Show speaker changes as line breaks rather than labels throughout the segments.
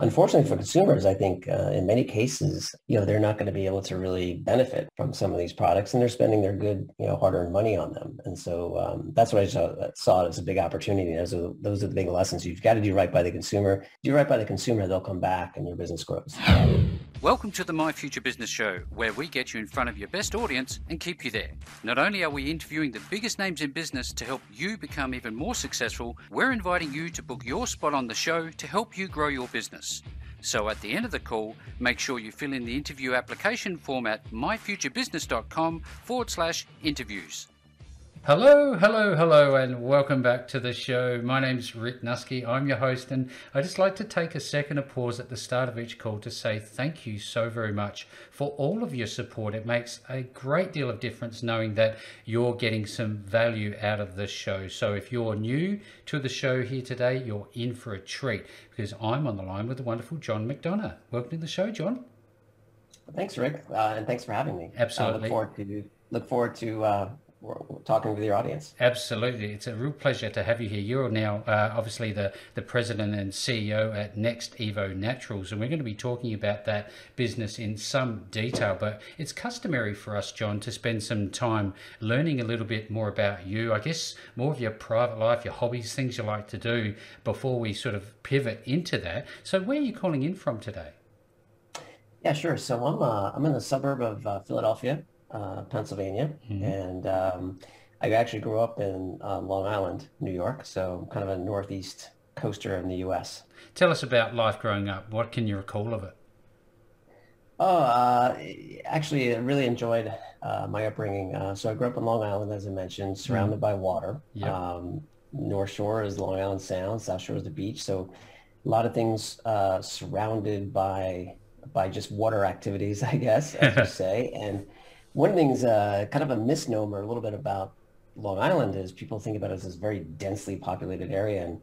unfortunately for consumers, I think uh, in many cases, you know, they're not going to be able to really benefit from some of these products and they're spending their good, you know, hard-earned money on them. And so um, that's what I saw, saw it as a big opportunity. Those are the big lessons. You've got to do right by the consumer. Do right by the consumer, they'll come back and your business grows.
Welcome to the My Future Business Show, where we get you in front of your best audience and keep you there. Not only are we interviewing the biggest names in business to help you become even more successful, we're inviting you to book your spot on the show to help you grow your business. So at the end of the call, make sure you fill in the interview application form at myfuturebusiness.com forward slash interviews. Hello, hello, hello, and welcome back to the show. My name's Rick Nusky. I'm your host, and I just like to take a second to pause at the start of each call to say thank you so very much for all of your support. It makes a great deal of difference knowing that you're getting some value out of the show. So if you're new to the show here today, you're in for a treat because I'm on the line with the wonderful John McDonagh. Welcome to the show, John.
Thanks, Rick, uh, and thanks for having me.
Absolutely.
I look forward to look forward to uh, talking with your audience.
Absolutely, it's a real pleasure to have you here. You're now uh, obviously the the president and CEO at NextEvo Naturals, and we're going to be talking about that business in some detail. But it's customary for us, John, to spend some time learning a little bit more about you. I guess more of your private life, your hobbies, things you like to do before we sort of pivot into that. So, where are you calling in from today?
Yeah, sure. So I'm uh, I'm in the suburb of uh, Philadelphia, uh, Pennsylvania, mm-hmm. and um, I actually grew up in um, Long Island, New York, so kind of a northeast coaster in the U.S.
Tell us about life growing up. What can you recall of it?
Oh, uh, actually, I really enjoyed uh, my upbringing. Uh, so I grew up in Long Island, as I mentioned, surrounded mm. by water. Yep. Um, North Shore is Long Island Sound, South Shore is the beach. So a lot of things uh, surrounded by by just water activities, I guess, as you say. And one thing's uh, kind of a misnomer a little bit about Long Island is people think about it as this very densely populated area. And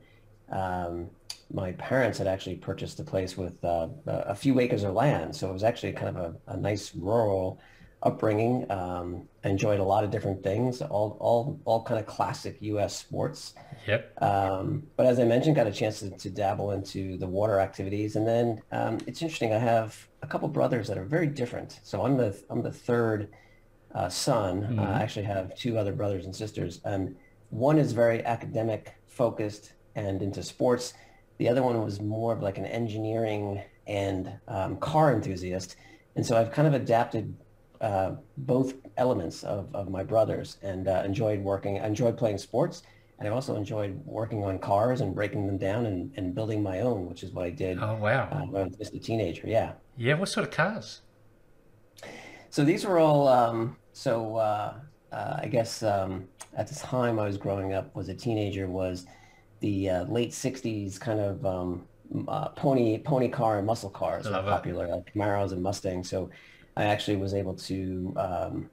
um, my parents had actually purchased a place with uh, a few acres of land. So it was actually kind of a, a nice rural upbringing. Um, enjoyed a lot of different things, all, all, all kind of classic U.S. sports.
Yep.
Um, but as I mentioned, got a chance to, to dabble into the water activities. And then um, it's interesting, I have a couple brothers that are very different. So I'm the, I'm the third uh, son. Mm-hmm. Uh, I actually have two other brothers and sisters. Um, one is very academic focused and into sports. The other one was more of like an engineering and um, car enthusiast. And so I've kind of adapted uh, both elements of, of my brothers and uh, enjoyed working. I enjoyed playing sports. And I also enjoyed working on cars and breaking them down and, and building my own, which is what I did.
Oh, wow.
Uh, when I was just a teenager. Yeah.
Yeah. What sort of cars?
So these were all um, so uh, uh, I guess um, at the time I was growing up, was a teenager, was the uh, late '60s kind of um, uh, pony pony car and muscle cars were popular, like Camaros and Mustangs. So I actually was able to um,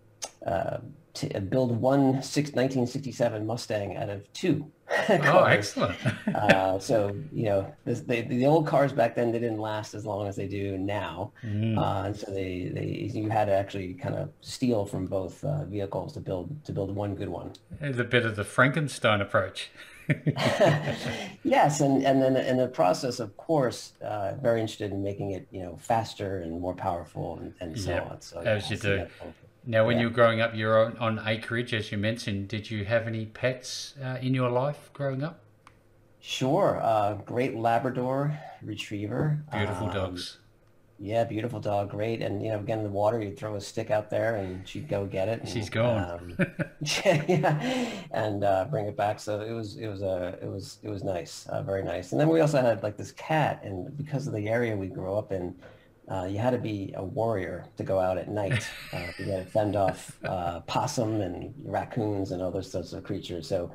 uh, to build one six, 1967 Mustang out of two.
oh, excellent.
uh, so, you know, the, the old cars back then, they didn't last as long as they do now. Mm. Uh, and so they, they, you had to actually kind of steal from both uh, vehicles to build, to build one good one.
It's a bit of the Frankenstein approach.
yes, and and then in the process, of course, uh, very interested in making it you know faster and more powerful and, and so on. So
as
yeah,
you do. Now, when yeah. you were growing up, you're on, on, acreage, as you mentioned. Did you have any pets uh, in your life growing up?
Sure. Uh, great Labrador Retriever.
Beautiful um, dogs.
Yeah, beautiful dog, great. And you know, again, in the water, you'd throw a stick out there, and she'd go get it. And,
She's gone. Um,
yeah, and uh, bring it back. So it was, it was, uh, it was, it was nice, uh, very nice. And then we also had like this cat, and because of the area we grew up in, uh, you had to be a warrior to go out at night. Uh, you had to fend off uh, possum and raccoons and all those sorts of creatures. So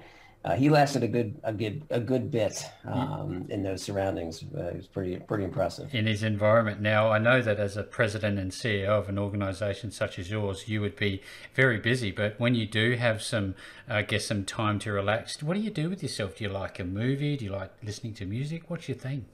uh, he lasted a good a good a good bit um, in those surroundings. Uh, it was pretty pretty impressive
in his environment. Now I know that as a president and CEO of an organisation such as yours, you would be very busy. But when you do have some, I guess, some time to relax, what do you do with yourself? Do you like a movie? Do you like listening to music? What's your thing?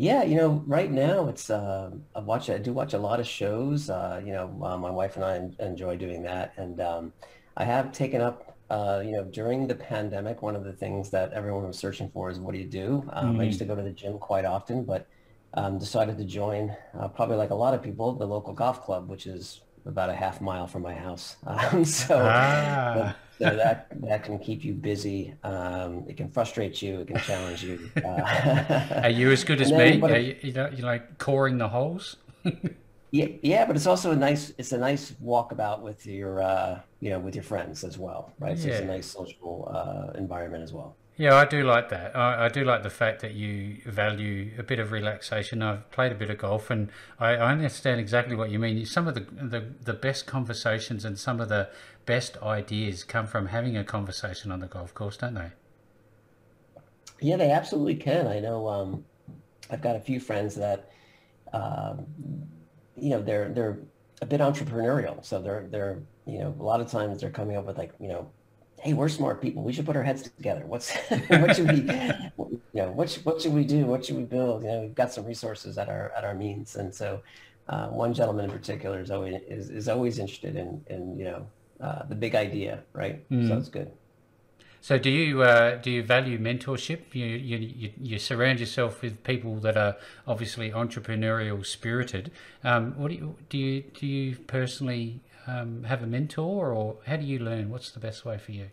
Yeah, you know, right now it's uh, I watch I do watch a lot of shows. Uh, you know, uh, my wife and I enjoy doing that, and um, I have taken up. Uh, you know, during the pandemic, one of the things that everyone was searching for is what do you do? Um, mm. I used to go to the gym quite often, but um, decided to join, uh, probably like a lot of people, the local golf club, which is about a half mile from my house. Um, so, ah. So, that that can keep you busy. Um, it can frustrate you. It can challenge you.
Uh, Are you as good as me? Are you, you, know, you like coring the holes?
yeah, yeah, but it's also a nice. It's a nice walkabout with your, uh, you know, with your friends as well, right? So yeah. it's a nice social uh, environment as well.
Yeah, I do like that. I, I, do like the fact that you value a bit of relaxation. I've played a bit of golf, and I, I understand exactly what you mean. Some of the, the the best conversations and some of the best ideas come from having a conversation on the golf course, don't they?
Yeah, they absolutely can. I know. Um, I've got a few friends that, um, you know, they're they're a bit entrepreneurial. So they're they're you know a lot of times they're coming up with like you know hey, we're smart people. We should put our heads together. What's what should we, you know, what should, what should we do? What should we build? You know, we've got some resources at our at our means, and so uh, one gentleman in particular is always is, is always interested in in you know uh, the big idea, right? Mm. So it's good.
So do you uh, do you value mentorship? You, you you surround yourself with people that are obviously entrepreneurial spirited. Um, what do you do you do you personally um, have a mentor, or how do you learn? What's the best way for you?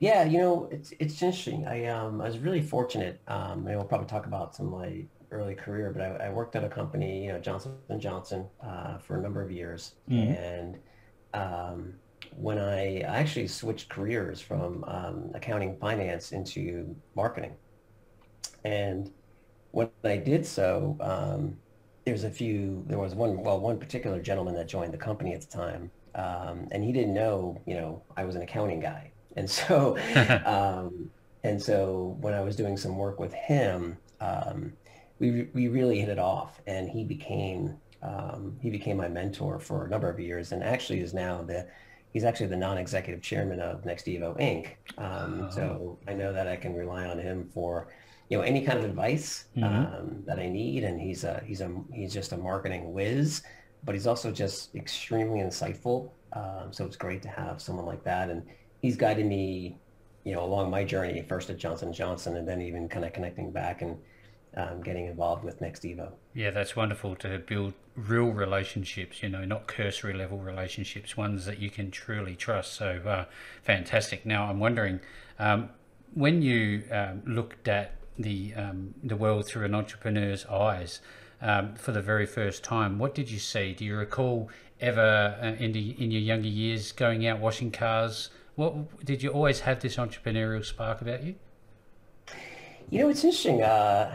Yeah, you know, it's it's interesting. I um I was really fortunate. Um, I will probably talk about some of my early career, but I, I worked at a company, you know, Johnson and Johnson, uh, for a number of years, mm-hmm. and um, when I, I actually switched careers from um, accounting finance into marketing, and when I did so, um, there's a few, there was one, well, one particular gentleman that joined the company at the time. Um, and he didn't know, you know, I was an accounting guy. And so, um, and so when I was doing some work with him, um, we, we really hit it off and he became, um, he became my mentor for a number of years and actually is now the, he's actually the non-executive chairman of NextEvo Inc. Um, oh. So I know that I can rely on him for you know any kind of advice mm-hmm. um, that I need, and he's a he's a he's just a marketing whiz, but he's also just extremely insightful. Um, so it's great to have someone like that, and he's guided me, you know, along my journey first at Johnson Johnson, and then even kind of connecting back and um, getting involved with NextEvo.
Yeah, that's wonderful to build real relationships, you know, not cursory level relationships, ones that you can truly trust. So uh, fantastic. Now, I'm wondering, um, when you um, looked at the um, the world through an entrepreneur's eyes um, for the very first time. What did you see? Do you recall ever uh, in the, in your younger years going out washing cars? What did you always have this entrepreneurial spark about you?
You know, it's interesting. Uh,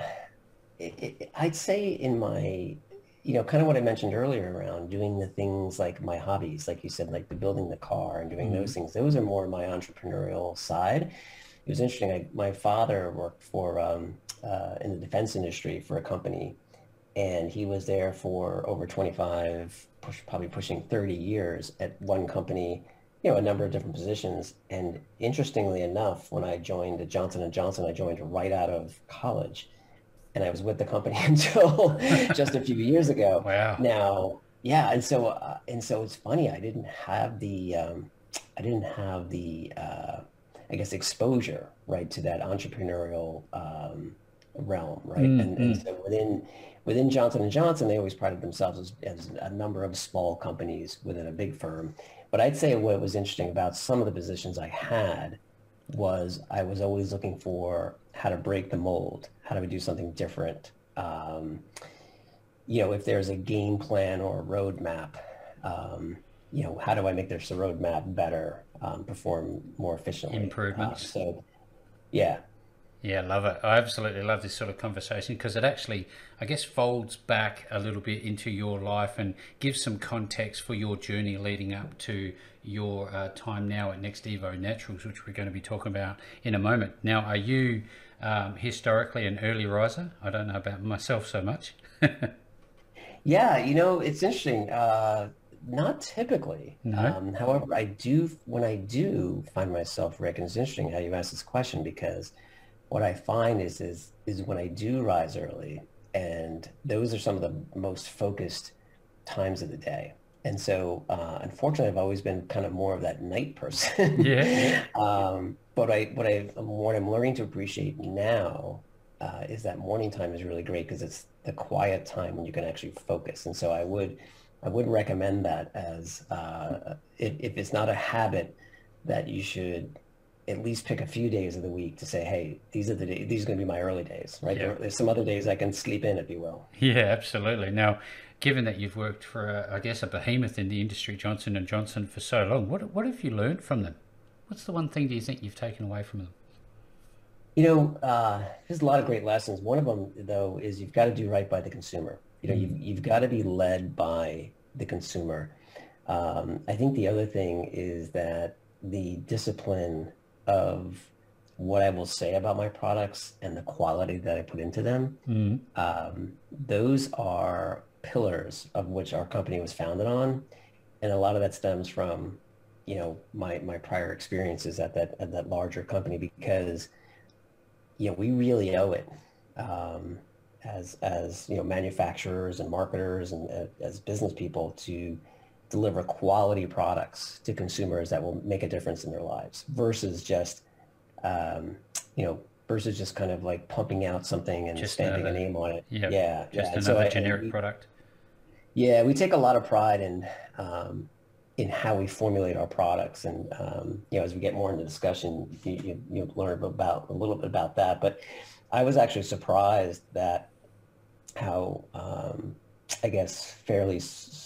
it, it, I'd say in my you know, kind of what I mentioned earlier around doing the things like my hobbies, like you said, like the building the car and doing mm-hmm. those things. Those are more my entrepreneurial side it was interesting. I, my father worked for um, uh, in the defense industry for a company, and he was there for over 25, push, probably pushing 30 years at one company. You know, a number of different positions. And interestingly enough, when I joined Johnson and Johnson, I joined right out of college, and I was with the company until just a few years ago.
Wow.
Now, yeah, and so uh, and so it's funny. I didn't have the um, I didn't have the uh, I guess, exposure, right, to that entrepreneurial um, realm, right? Mm-hmm. And, and, mm. so within within Johnson and Johnson, they always prided themselves as, as, a number of small companies within a big firm. But I'd say what was interesting about some of the positions I had was I was always looking for how to break the mold, how do we do something different. Um, you know, if there's a game plan or a roadmap, um, you know, how do I make this roadmap better? um, perform more efficiently.
Improvements.
Uh, so, yeah.
Yeah, love it. I absolutely love this sort of conversation because it actually, I guess, folds back a little bit into your life and gives some context for your journey leading up to your uh, time now at NextEvo Naturals, which we're going to be talking about in a moment. Now, are you um, historically an early riser? I don't know about myself so much.
yeah, you know, it's interesting. Uh, not typically. No. Um, however, I do when I do find myself, Rick, and it's interesting how you asked this question because what I find is is is when I do rise early, and those are some of the most focused times of the day. And so, uh, unfortunately, I've always been kind of more of that night person.
yeah.
um, but I what I what I'm learning to appreciate now uh, is that morning time is really great because it's the quiet time when you can actually focus. And so I would I wouldn't recommend that as uh, if, if it's not a habit that you should at least pick a few days of the week to say, hey, these are the days, these are going to be my early days, right? Yeah. There, there's some other days I can sleep in, if you will.
Yeah, absolutely. Now, given that you've worked for, a, I guess, a behemoth in the industry, Johnson and Johnson, for so long, what what have you learned from them? What's the one thing do you think you've taken away from them?
You know, uh, there's a lot of great lessons. One of them, though, is you've got to do right by the consumer. You know, mm. you've, you've got to be led by the consumer. Um, I think the other thing is that the discipline of what I will say about my products and the quality that I put into them, mm. um, those are pillars of which our company was founded on. And a lot of that stems from, you know, my, my prior experiences at that, at that larger company because, you know, we really owe it um, as, as, you know, manufacturers and marketers and uh, as business people to deliver quality products to consumers that will make a difference in their lives versus just, um, you know, versus just kind of like pumping out something and just stamping another, a name on it.
Yep, yeah. Just yeah. another so generic I, we, product.
Yeah. We take a lot of pride in, um, in how we formulate our products. And, um, you know, as we get more into discussion, you, you, you learn about a little bit about that. But I was actually surprised that how, um, I guess, fairly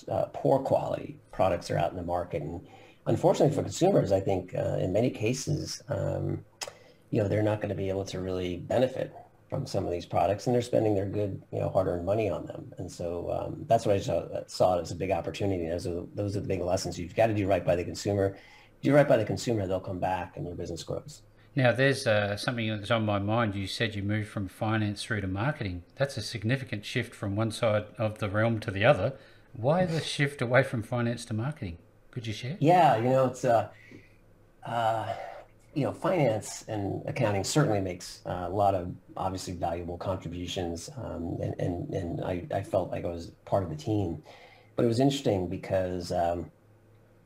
uh, poor quality products are out in the market. And unfortunately for consumers, I think uh, in many cases, um, you know, they're not going to be able to really benefit from some of these products and they're spending their good, you know, hard-earned money on them. And so um, that's what I saw, saw it as a big opportunity. Those those are the big lessons. You've got to do right by the consumer. Do right by the consumer, they'll come back and your business grows.
Now, there's uh, something that's on my mind. You said you moved from finance through to marketing. That's a significant shift from one side of the realm to the other. Why the shift away from finance to marketing? Could you share?
Yeah, you know, it's uh, uh, you know, finance and accounting certainly makes uh, a lot of obviously valuable contributions, um, and and and I, I felt like I was part of the team. But it was interesting because um,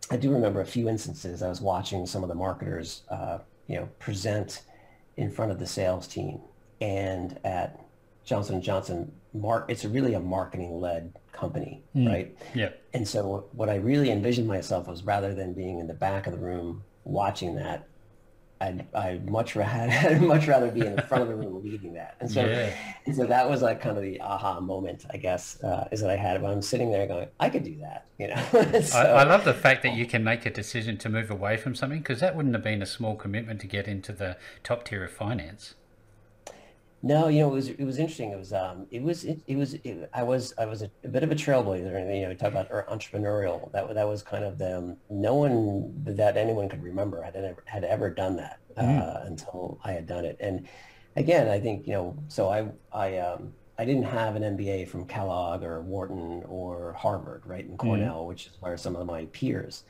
I do remember a few instances. I was watching some of the marketers uh, you know, present in front of the sales team. And at Johnson & Johnson, mark, it's really a marketing-led company, mm. right?
Yeah.
And so what I really envisioned myself was rather than being in the back of the room watching that, I'd, I'd much rather much rather be in the front of the room leading that. And so, yeah. and so that was like kind of the aha moment, I guess, uh, is that I had when I'm sitting there going, I could do that, you know.
so, I, I, love the fact that you can make a decision to move away from something because that wouldn't have been a small commitment to get into the top tier of finance.
No, you know, it was it was interesting. It was um, it was it, it was it, I was I was a, a, bit of a trailblazer. You know, we talk about entrepreneurial. That that was kind of the no one that anyone could remember had ever had ever done that uh, mm. until I had done it. And again, I think you know, so I I um, I didn't have an MBA from Kellogg or Wharton or Harvard, right, in Cornell, mm. which is where some of my peers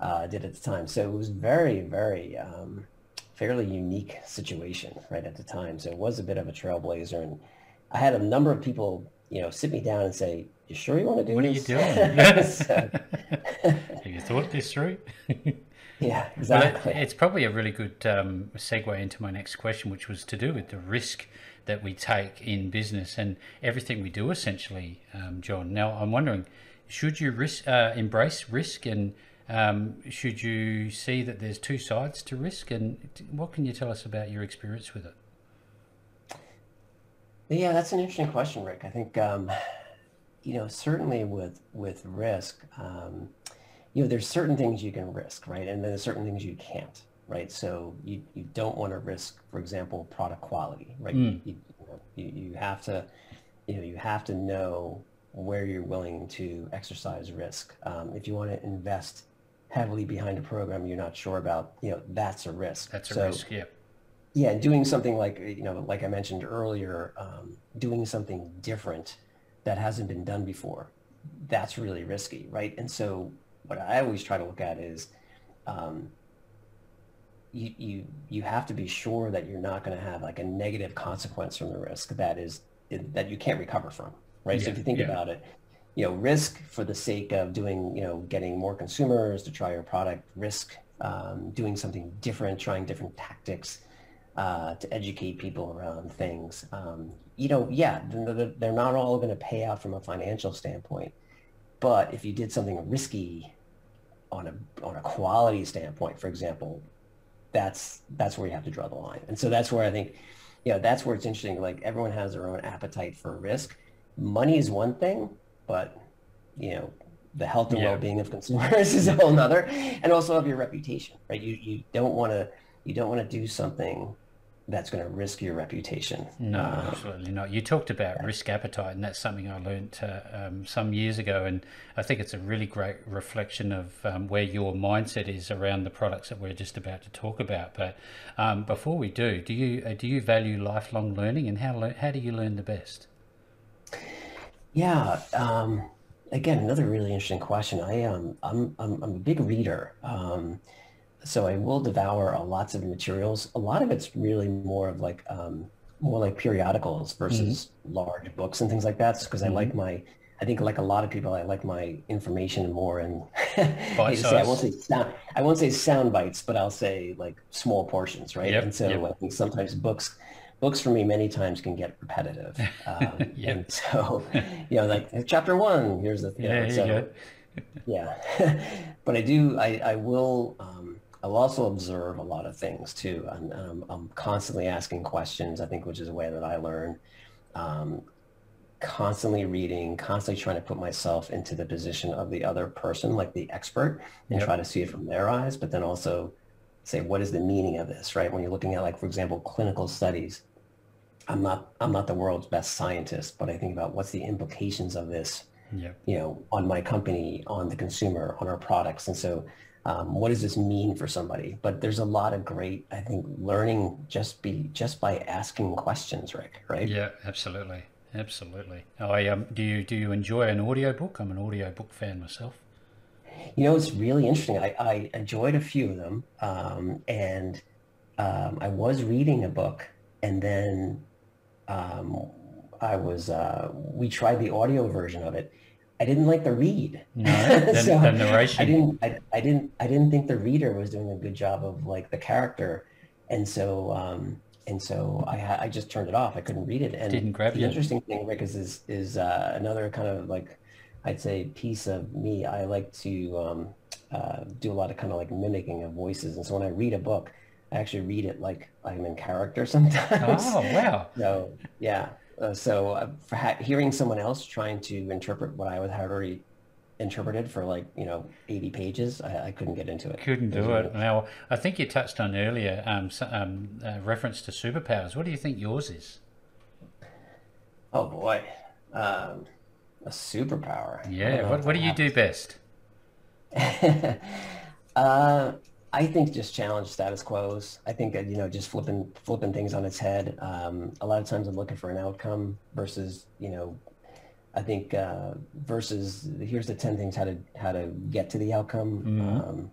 uh, did at the time. So it was very very um, fairly unique situation right at the time. So it was a bit of a trailblazer. And I had a number of people, you know, sit me down and say, you sure you want to do
what
this?
What are you doing? Yes. Have you thought this through?
yeah, exactly.
Well, it's probably a really good um, segue into my next question, which was to do with the risk that we take in business and everything we do, essentially, um, John. Now, I'm wondering, should you risk, uh, embrace risk and um, should you see that there's two sides to risk, and what can you tell us about your experience with it?
Yeah, that's an interesting question, Rick. I think um, you know certainly with with risk, um, you know, there's certain things you can risk, right, and then there's certain things you can't, right. So you you don't want to risk, for example, product quality, right. Mm. You, you, you have to you know you have to know where you're willing to exercise risk. Um, if you want to invest heavily behind a program you're not sure about, you know, that's a risk.
That's a so, risk, yeah.
Yeah, doing something like, you know, like I mentioned earlier, um, doing something different that hasn't been done before, that's really risky, right? And so what I always try to look at is um, you, you, you have to be sure that you're not going to have like a negative consequence from the risk that is that you can't recover from, right? Yeah, so if you think yeah. about it, you know, risk for the sake of doing, you know, getting more consumers to try your product, risk um, doing something different, trying different tactics. uh, to educate people around things. Um, you know, yeah, they're not all going to pay out from a financial standpoint, but if you did something risky on a on a quality standpoint, for example, that's that's where you have to draw the line. And so that's where I think, you know, that's where it's interesting. Like everyone has their own appetite for risk. Money is one thing, but you know, the health and yeah. well-being of consumers is a whole nother, and also of your reputation, right? You you don't want to you don't want to do something that's going to risk your reputation.
No, um, absolutely not. You talked about yeah. risk appetite, and that's something I learned uh, um, some years ago, and I think it's a really great reflection of um, where your mindset is around the products that we're just about to talk about. But um, before we do, do you uh, do you value lifelong learning, and how how do you learn the best?
Yeah. Um, again, another really interesting question. I um, I'm, I'm I'm a big reader. Um, so I will devour lots of materials. A lot of it's really more of like um, more like periodicals versus mm-hmm. large books and things like that. Because mm-hmm. I like mm-hmm. my, I think like a lot of people, I like my information more and I, say, I won't say sound, I won't say sound bites, but I'll say like small portions, right? Yep, and so yep. I think sometimes books, books for me many times can get repetitive. Um. And so, you know, like chapter one, here's the thing. Yeah, so, yeah. but I do, I, I will, um, I'll also observe a lot of things too. And um, I'm constantly asking questions, I think, which is a way that I learn. Um, constantly reading, constantly trying to put myself into the position of the other person, like the expert, and yep. try to see it from their eyes, but then also say, what is the meaning of this, right? When you're looking at, like, for example, clinical studies, I'm not, I'm not the world's best scientist, but I think about what's the implications of this, yep. you know, on my company, on the consumer, on our products. And so um, what does this mean for somebody? But there's a lot of great, I think, learning just be just by asking questions, Rick. Right?
Yeah, absolutely, absolutely. I um, do you do you enjoy an audiobook? I'm an audiobook fan myself.
You know, it's really interesting. I, I enjoyed a few of them, um, and um, I was reading a book, and then um, I was uh, we tried the audio version of it, I didn't like the read. No, so the narration. I didn't. I, I, didn't. I didn't think the reader was doing a good job of like the character, and so um, and so I I just turned it off. I couldn't read it. And
didn't grab
the
you.
interesting thing, Rick, is is, is uh, another kind of like I'd say piece of me. I like to um, uh, do a lot of kind of like mimicking of voices, and so when I read a book, I actually read it like I'm in character sometimes.
Oh wow!
So yeah, uh, so uh, ha- hearing someone else trying to interpret what I would had already interpreted for like you know 80 pages I, I couldn't get into it
couldn't do it now i think you touched on earlier um, um uh, reference to superpowers what do you think yours is
oh boy um, a superpower
yeah what, what do you do best
uh I think just challenge status quos. I think that, you know, just flipping flipping things on its head. Um, a lot of times I'm looking for an outcome versus, you know, I think uh, versus here's the 10 things how to how to get to the outcome. Mm-hmm. Um,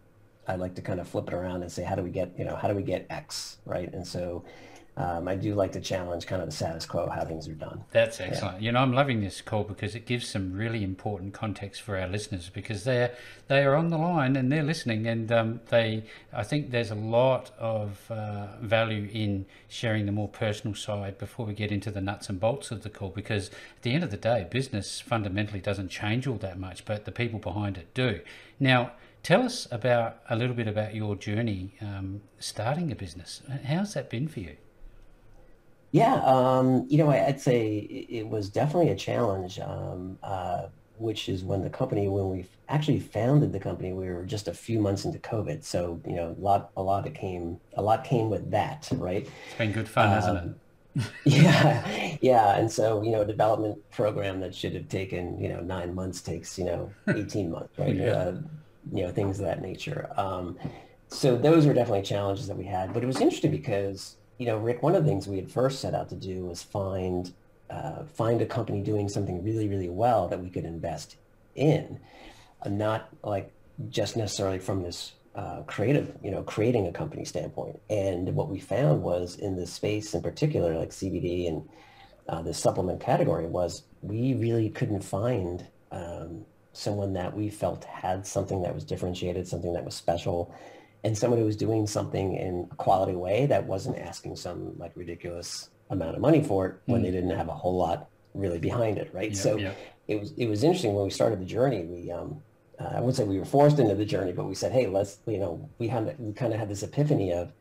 I like to kind of flip it around and say, how do we get, you know, how do we get X, right? And so um, I do like to challenge kind of the status quo, how things are done.
That's excellent. Yeah. You know, I'm loving this call because it gives some really important context for our listeners because they're they are on the line and they're listening, and um, they I think there's a lot of uh, value in sharing the more personal side before we get into the nuts and bolts of the call because at the end of the day, business fundamentally doesn't change all that much, but the people behind it do. Now. Tell us about a little bit about your journey um, starting a business. How's that been for you?
Yeah, um, you know, I'd say it was definitely a challenge, um, uh, which is when the company, when we actually founded the company, we were just a few months into COVID. So, you know, a lot, a lot that came, a lot came with that, right?
It's been good fun, um, hasn't it?
Yeah, yeah, and so you know, a development program that should have taken you know nine months takes you know eighteen months, right? yeah. Uh, you know, things of that nature. Um, so those were definitely challenges that we had, but it was interesting because you know, Rick, one of the things we had first set out to do was find uh, find a company doing something really, really well that we could invest in, uh, not like just necessarily from this uh, creative, you know, creating a company standpoint. And what we found was in this space in particular, like CBD and uh, the supplement category, was we really couldn't find um, someone that we felt had something that was differentiated, something that was special, and someone who was doing something in a quality way that wasn't asking some like ridiculous amount of money for it when mm. they didn't have a whole lot really behind it, right? so it was it was interesting when we started the journey. We um, uh, I wouldn't say we were forced into the journey, but we said, hey, let's you know we had we kind of had this epiphany of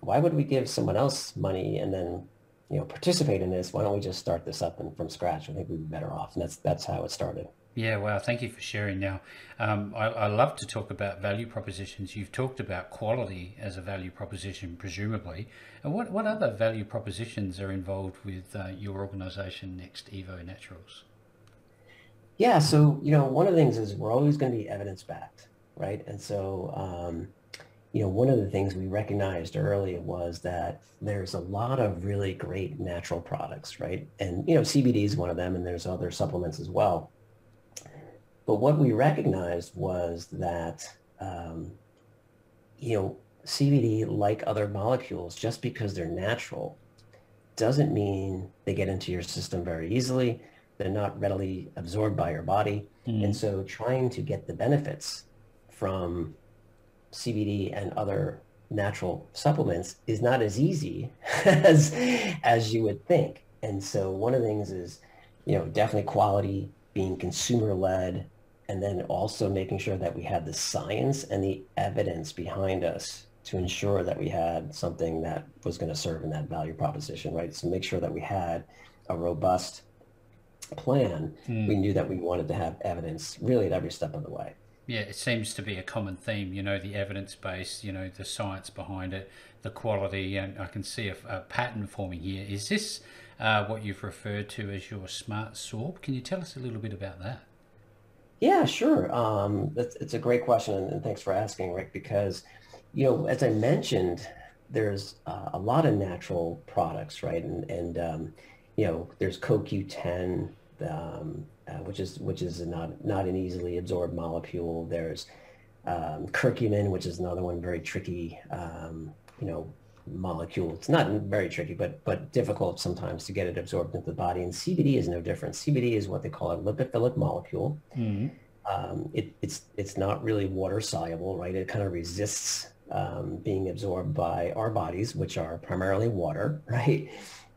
why would we give someone else money and then you know participate in this? Why don't we just start this up and from scratch? I think we'd be better off, and that's that's how it started.
Yeah, wow. Thank you for sharing. Now, um, I, I, love to talk about value propositions. You've talked about quality as a value proposition, presumably. And what, what other value propositions are involved with uh, your organization, NextEvo Naturals?
Yeah, so, you know, one of the things is we're always going to be evidence backed, right? And so, um, you know, one of the things we recognized early was that there's a lot of really great natural products, right? And, you know, CBD is one of them, and there's other supplements as well but what we recognized was that, um, you know, CBD, like other molecules, just because they're natural, doesn't mean they get into your system very easily. They're not readily absorbed by your body. Mm. And so trying to get the benefits from CBD and other natural supplements is not as easy as, as you would think. And so one of the things is, you know, definitely quality, being consumer led, and then also making sure that we had the science and the evidence behind us to ensure that we had something that was going to serve in that value proposition, right? So make sure that we had a robust plan. Mm. We knew that we wanted to have evidence really at every step of the way.
Yeah, it seems to be a common theme, you know, the evidence base, you know, the science behind it, the quality, and I can see a, a pattern forming here. Is this uh, what you've referred to as your SmartSorb? Can you tell us a little bit about that?
Yeah, sure. Um, it's a great question, and thanks for asking, Rick, because, you know, as I mentioned, there's uh, a lot of natural products, right? And, and um, you know, there's CoQ10, um, uh, which is which is not not an easily absorbed molecule. There's um, curcumin, which is another one very tricky, um, you know, molecule. It's not very tricky, but but difficult sometimes to get it absorbed into the body. And CBD is no different. CBD is what they call a lipophilic molecule. Mm-hmm. Um, it, it's it's not really water soluble, right? It kind of resists um, being absorbed by our bodies, which are primarily water, right?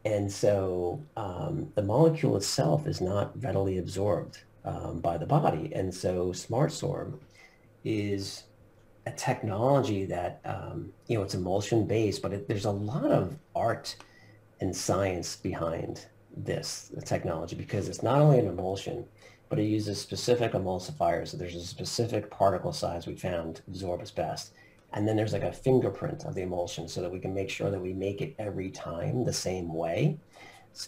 And so um, the molecule itself is not readily absorbed um, by the body. And so SmartSorb is a technology that um, you know it's emulsion based, but it, there's a lot of art and science behind this technology because it's not only an emulsion, but it uses specific emulsifiers. So there's a specific particle size we found absorbs best. And then there's like a fingerprint of the emulsion so that we can make sure that we make it every time the same way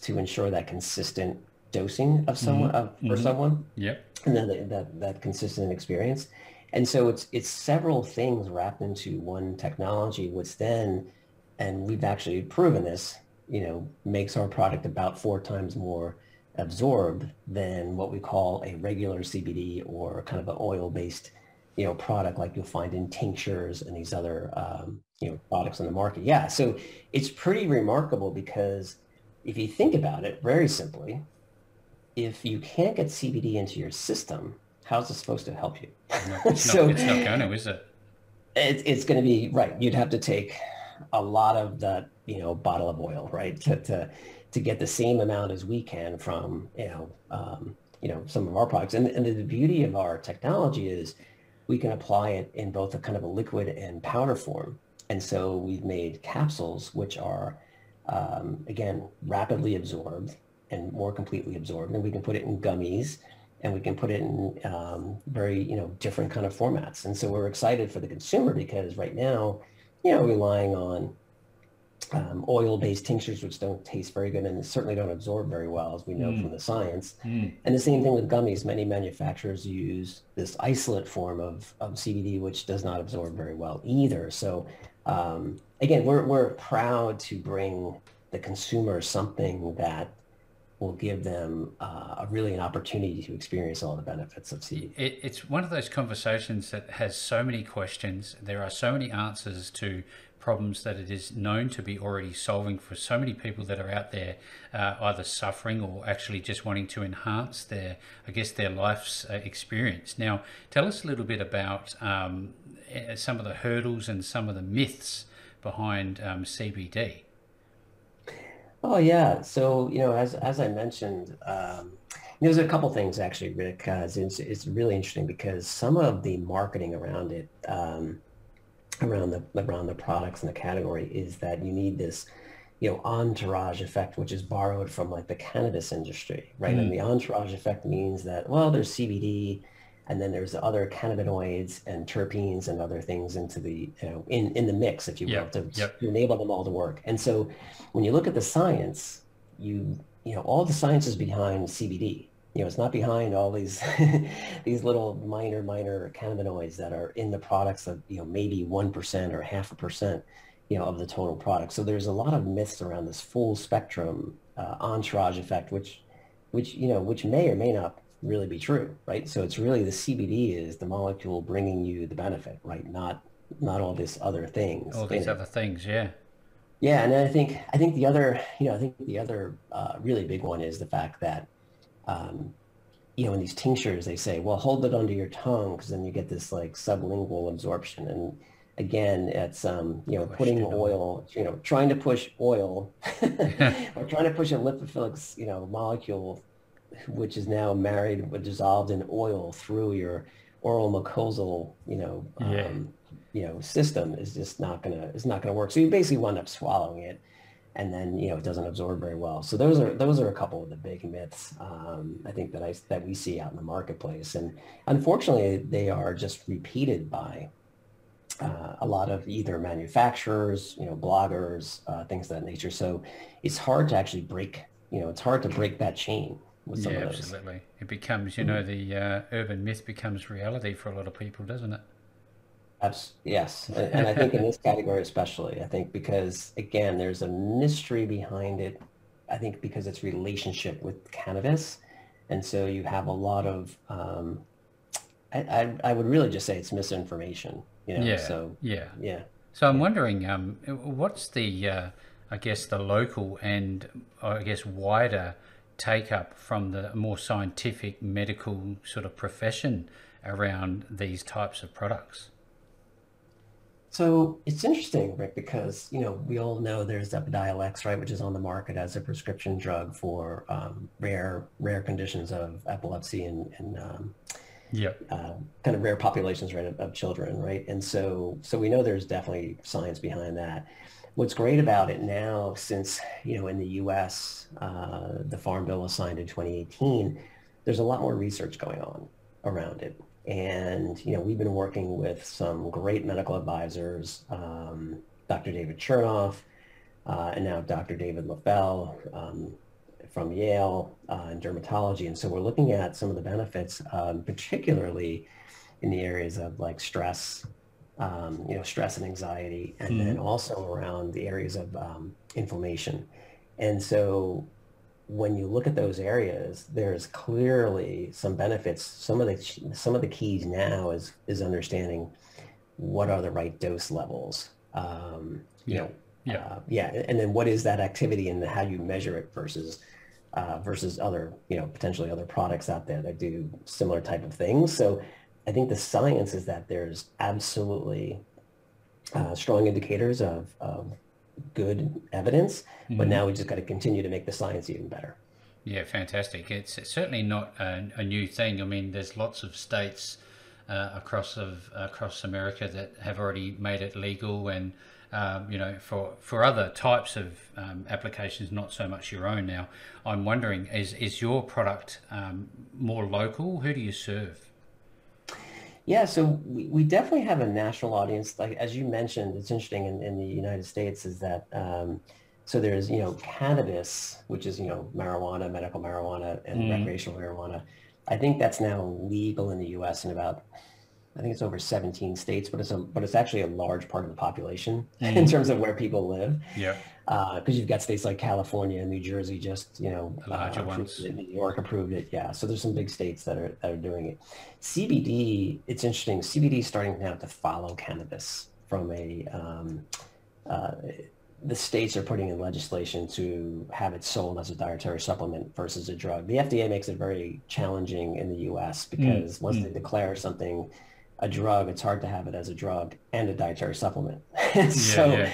to ensure that consistent dosing of someone mm-hmm. of, for mm-hmm. someone.
Yep.
And then the, that, that consistent experience. And so it's it's several things wrapped into one technology, which then, and we've actually proven this, you know, makes our product about four times more absorbed than what we call a regular CBD or kind of an oil-based, you know, product like you'll find in tinctures and these other, um, you know, products on the market. Yeah, so it's pretty remarkable because if you think about it very simply, if you can't get CBD into your system, how's it supposed to help you?
No, it's, so, not, it's not going to, is it?
it it's going to be right. You'd have to take a lot of that, you know, bottle of oil, right, to to, to get the same amount as we can from, you know, um, you know, some of our products. And, and the beauty of our technology is we can apply it in both a kind of a liquid and powder form. And so we've made capsules which are, um, again, rapidly absorbed and more completely absorbed. And we can put it in gummies and we can put it in um, very you know different kind of formats. And so we're excited for the consumer because right now, you know, relying on um, oil-based tinctures, which don't taste very good and certainly don't absorb very well, as we know mm. from the science. Mm. And the same thing with gummies. Many manufacturers use this isolate form of, of CBD, which does not absorb very well either. So um, again, we're, we're proud to bring the consumer something that will give them uh, really an opportunity to experience all the benefits of CBD.
It, it's one of those conversations that has so many questions. There are so many answers to problems that it is known to be already solving for so many people that are out there uh, either suffering or actually just wanting to enhance their, I guess, their life's uh, experience. Now, tell us a little bit about um, eh, some of the hurdles and some of the myths behind um, CBD.
Oh yeah, so you know, as as I mentioned, um, there's a couple things actually, Rick. Uh, it's, it's really interesting because some of the marketing around it, um, around the around the products and the category, is that you need this, you know, entourage effect, which is borrowed from like the cannabis industry, right? Mm. And the entourage effect means that well, there's CBD, and then there's other cannabinoids and terpenes and other things into the you know in in the mix if you will yep. To, yep. to, enable them all to work and so when you look at the science you you know all the science is behind cbd you know it's not behind all these these little minor minor cannabinoids that are in the products of you know maybe 1% or half a percent you know of the total product so there's a lot of myths around this full spectrum uh, entourage effect which which you know which may or may not really be true, right? So it's really the CBD is the molecule bringing you the benefit, right? Not not all this other things.
All these other things, yeah.
Yeah, and I think I think the other, you know, I think the other uh, really big one is the fact that, um, you know, in these tinctures they say, well, hold it under your tongue because then you get this like sublingual absorption, and again, it's um, you know, putting oil, you know, trying to push oil or trying to push a lipophilic, you know, molecule which is now married, but dissolved in oil through your oral mucosal, you know, yeah. um, you know, system is just not gonna is not gonna work. So you basically wind up swallowing it, and then you know it doesn't absorb very well. So those are those are a couple of the big myths um, I think that I that we see out in the marketplace, and unfortunately they are just repeated by uh, a lot of either manufacturers, you know, bloggers, uh, things of that nature. So it's hard to actually break, you know, it's hard to break that chain
yeah, absolutely. It becomes, you know, the uh, urban myth becomes reality for a lot of people, doesn't it?
Abs- yes, and I think in this category especially, I think because again, there's a mystery behind it. I think because it's relationship with cannabis, and so you have a lot of. Um, I, I, I would really just say it's misinformation. You know.
Yeah.
So
yeah.
Yeah.
So I'm wondering, um, what's the, uh, I guess, the local and I guess wider take up from the more scientific medical sort of profession around these types of products?
So it's interesting, Rick, because you know we all know there's Epidiolex, right, which is on the market as a prescription drug for um, rare rare conditions of epilepsy and, and um,
yep.
Uh, kind of rare populations, right, of, of children, right. And so so we know there's definitely science behind that what's great about it now, since you know in the U.S. Uh, the Farm Bill was signed in 2018, there's a lot more research going on around it, and you know we've been working with some great medical advisors, um, Dr. David Chernoff, uh, and now Dr. David Leffell um, from Yale uh, in dermatology, and so we're looking at some of the benefits, um, particularly in the areas of like stress um, you know, stress and anxiety, and mm-hmm. then also around the areas of um, inflammation. And so when you look at those areas, there's clearly some benefits. Some of the some of the keys now is is understanding what are the right dose levels. Um, you yeah. know,
yeah, uh,
yeah, and then what is that activity and how you measure it versus uh, versus other you know potentially other products out there that do similar type of things. So I think the science is that there's absolutely uh, strong indicators of, of good evidence, mm-hmm. but now we just got to continue to make the science even better.
Yeah, fantastic. It's, certainly not a, a, new thing. I mean, there's lots of states uh, across of across America that have already made it legal, and um, you know, for for other types of um, applications, not so much your own. Now, I'm wondering, is is your product um, more local? Who do you serve?
Yeah, so we, we definitely have a national audience. Like as you mentioned, it's interesting in, in the United States is that um, so there's you know cannabis, which is you know marijuana, medical marijuana, and mm. recreational marijuana. I think that's now legal in the U.S. in about I think it's over 17 states, but it's a but it's actually a large part of the population mm. in terms of where people live.
Yeah.
Because uh, you've got states like California and New Jersey, just you know,
larger uh, ones.
New York approved it. Yeah. So there's some big states that are that are doing it. CBD, it's interesting. CBD is starting now to follow cannabis from a um, uh, the states are putting in legislation to have it sold as a dietary supplement versus a drug. The FDA makes it very challenging in the U.S. Mm, because mm. once mm. they declare something a drug, it's hard to have it as a drug and a dietary supplement. so, yeah, yeah.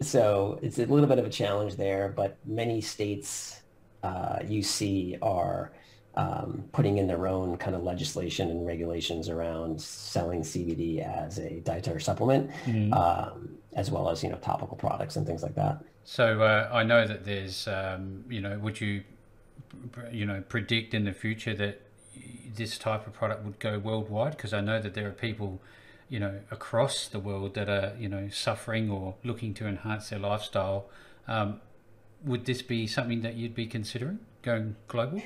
so it's a little bit of a challenge there. But many states uh, you see are um, putting in their own kind of legislation and regulations around selling CBD as a dietary supplement. Mm. Um, as well as you know topical products and things like that.
So uh, I know that there's um, you know would you you know predict in the future that this type of product would go worldwide because I know that there are people you know across the world that are you know suffering or looking to enhance their lifestyle. Um, would this be something that you'd be considering going global?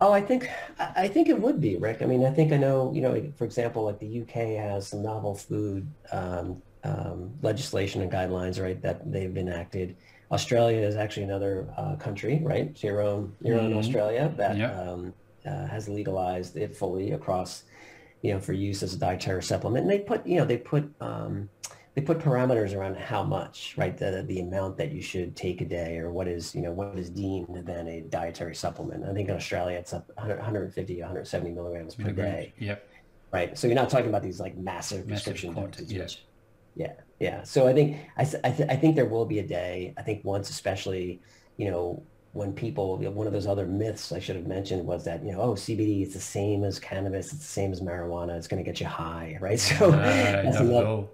Oh, I think I think it would be, Rick. I mean, I think I know. You know, for example, like the UK has some novel food um, um, legislation and guidelines, right, that they've enacted. Australia is actually another uh, country, right? your own, your mm-hmm. own Australia that yep. um, uh, has legalized it fully across, you know, for use as a dietary supplement. And they put, you know, they put um, they put parameters around how much, right? The the amount that you should take a day, or what is, you know, what is deemed then a dietary supplement. I think in Australia it's up 150, 170 milligrams per day.
Yep.
Right. So you're not talking about these like massive, massive prescription quantities. Yeah, yeah. So I think I, I, th- I think there will be a day. I think once, especially, you know, when people, you know, one of those other myths I should have mentioned was that you know, oh, CBD is the same as cannabis, it's the same as marijuana, it's going to get you high, right? So uh, that's, another,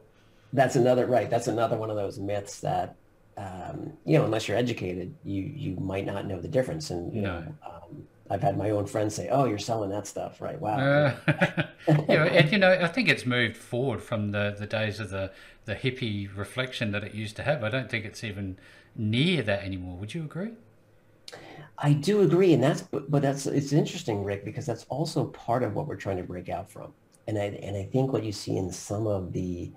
that's another right. That's another one of those myths that um, you know, unless you're educated, you you might not know the difference. And you no. know, um, I've had my own friends say, "Oh, you're selling that stuff, right? Wow." Uh,
yeah, and you know, I think it's moved forward from the the days of the the hippie reflection that it used to have. I don't think it's even near that anymore. Would you agree?
I do agree, and that's but that's it's interesting, Rick, because that's also part of what we're trying to break out from. And I and I think what you see in some of the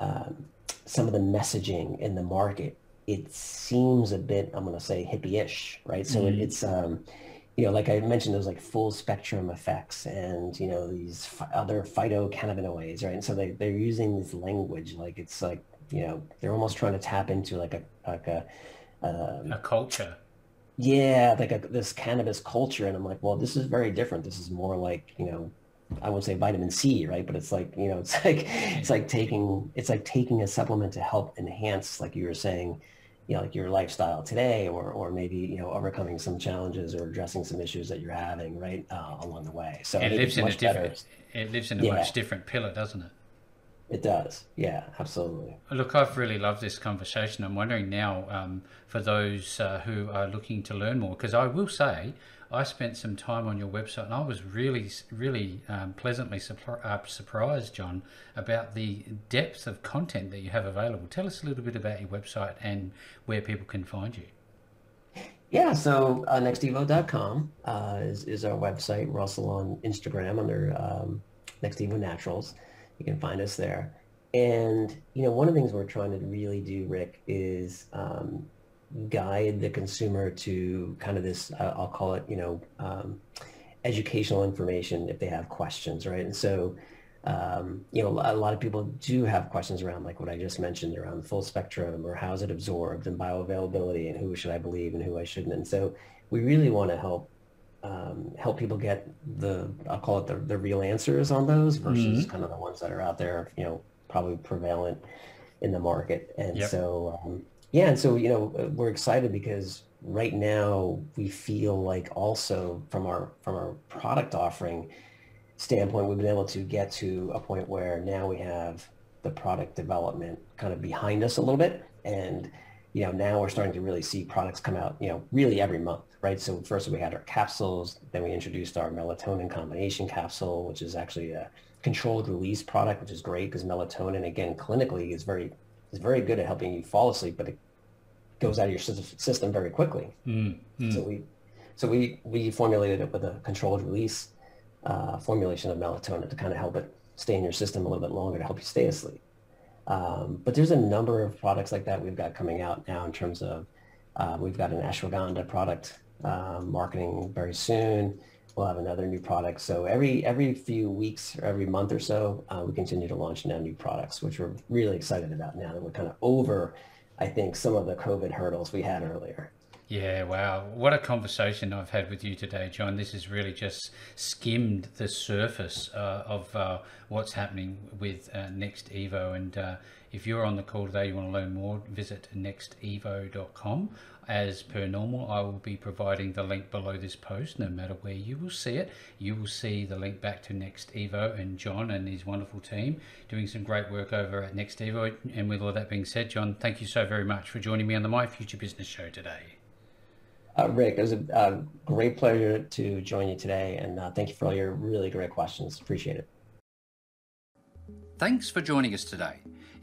um, some of the messaging in the market, it seems a bit I'm going to say hippie-ish, right? So mm-hmm. it, it's um, you know, like I mentioned, those like full spectrum effects and, you know, these f- other phytocannabinoids, right? And so they, they're using this language, like it's like, you know, they're almost trying to tap into like a, like a,
um, a culture.
Yeah. Like a, this cannabis culture. And I'm like, well, this is very different. This is more like, you know, I won't say vitamin C, right? But it's like, you know, it's like, it's like taking, it's like taking a supplement to help enhance, like you were saying, you know, like your lifestyle today or, or maybe, you know, overcoming some challenges or addressing some issues that you're having right uh, along the way. So
it lives in a different, it lives in a yeah. much different pillar, doesn't it?
It does. Yeah, absolutely.
Look, I've really loved this conversation. I'm wondering now um, for those uh, who are looking to learn more, because I will say I spent some time on your website and I was really, really um, pleasantly uh, surprised, John, about the depth of content that you have available. Tell us a little bit about your website and where people can find you.
Yeah, so uh, nextevo.com uh, is, is our website. We're also on Instagram under um, NextEvo Naturals. You can find us there. And, you know, one of the things we're trying to really do, Rick, is um, guide the consumer to kind of this, uh, I'll call it, you know, um, educational information if they have questions, right? And so, um, you know, a lot of people do have questions around like what I just mentioned around the full spectrum or how's it absorbed and bioavailability and who should I believe and who I shouldn't. And so we really want to help um, help people get the I'll call it the, the real answers on those versus mm-hmm. kind of the ones that are out there, you know, probably prevalent in the market. And yep. so um, yeah, and so you know we're excited because right now we feel like also from our from our product offering standpoint, we've been able to get to a point where now we have the product development kind of behind us a little bit, and you know now we're starting to really see products come out, you know, really every month, right? So first we had our capsules, then we introduced our melatonin combination capsule, which is actually a controlled release product, which is great because melatonin, again, clinically is very is very good at helping you fall asleep, but it goes out of your system very quickly. Mm, mm. So we so we we formulated it with a controlled release uh, formulation of melatonin to kind of help it stay in your system a little bit longer to help you stay asleep. Um, but there's a number of products like that we've got coming out now in terms of uh, we've got an ashwagandha product uh, marketing very soon. we'll have another new product. So every every few weeks or every month or so, uh, we continue to launch now new products, which we're really excited about now that we're kind of over, I think, some of the COVID hurdles we had earlier.
Yeah, wow. What a conversation I've had with you today, John. This has really just skimmed the surface uh, of uh, what's happening with uh, NextEvo. And uh, if you're on the call today, you want to learn more, visit nextevo.com. As per normal, I will be providing the link below this post, no matter where you will see it. You will see the link back to NextEvo and John and his wonderful team doing some great work over at NextEvo. And with all that being said, John, thank you so very much for joining me on the My Future Business Show today.
Uh, Rick, it was a, a, great pleasure to join you today, and uh, thank you for all your really great questions. Appreciate it.
Thanks for joining us today.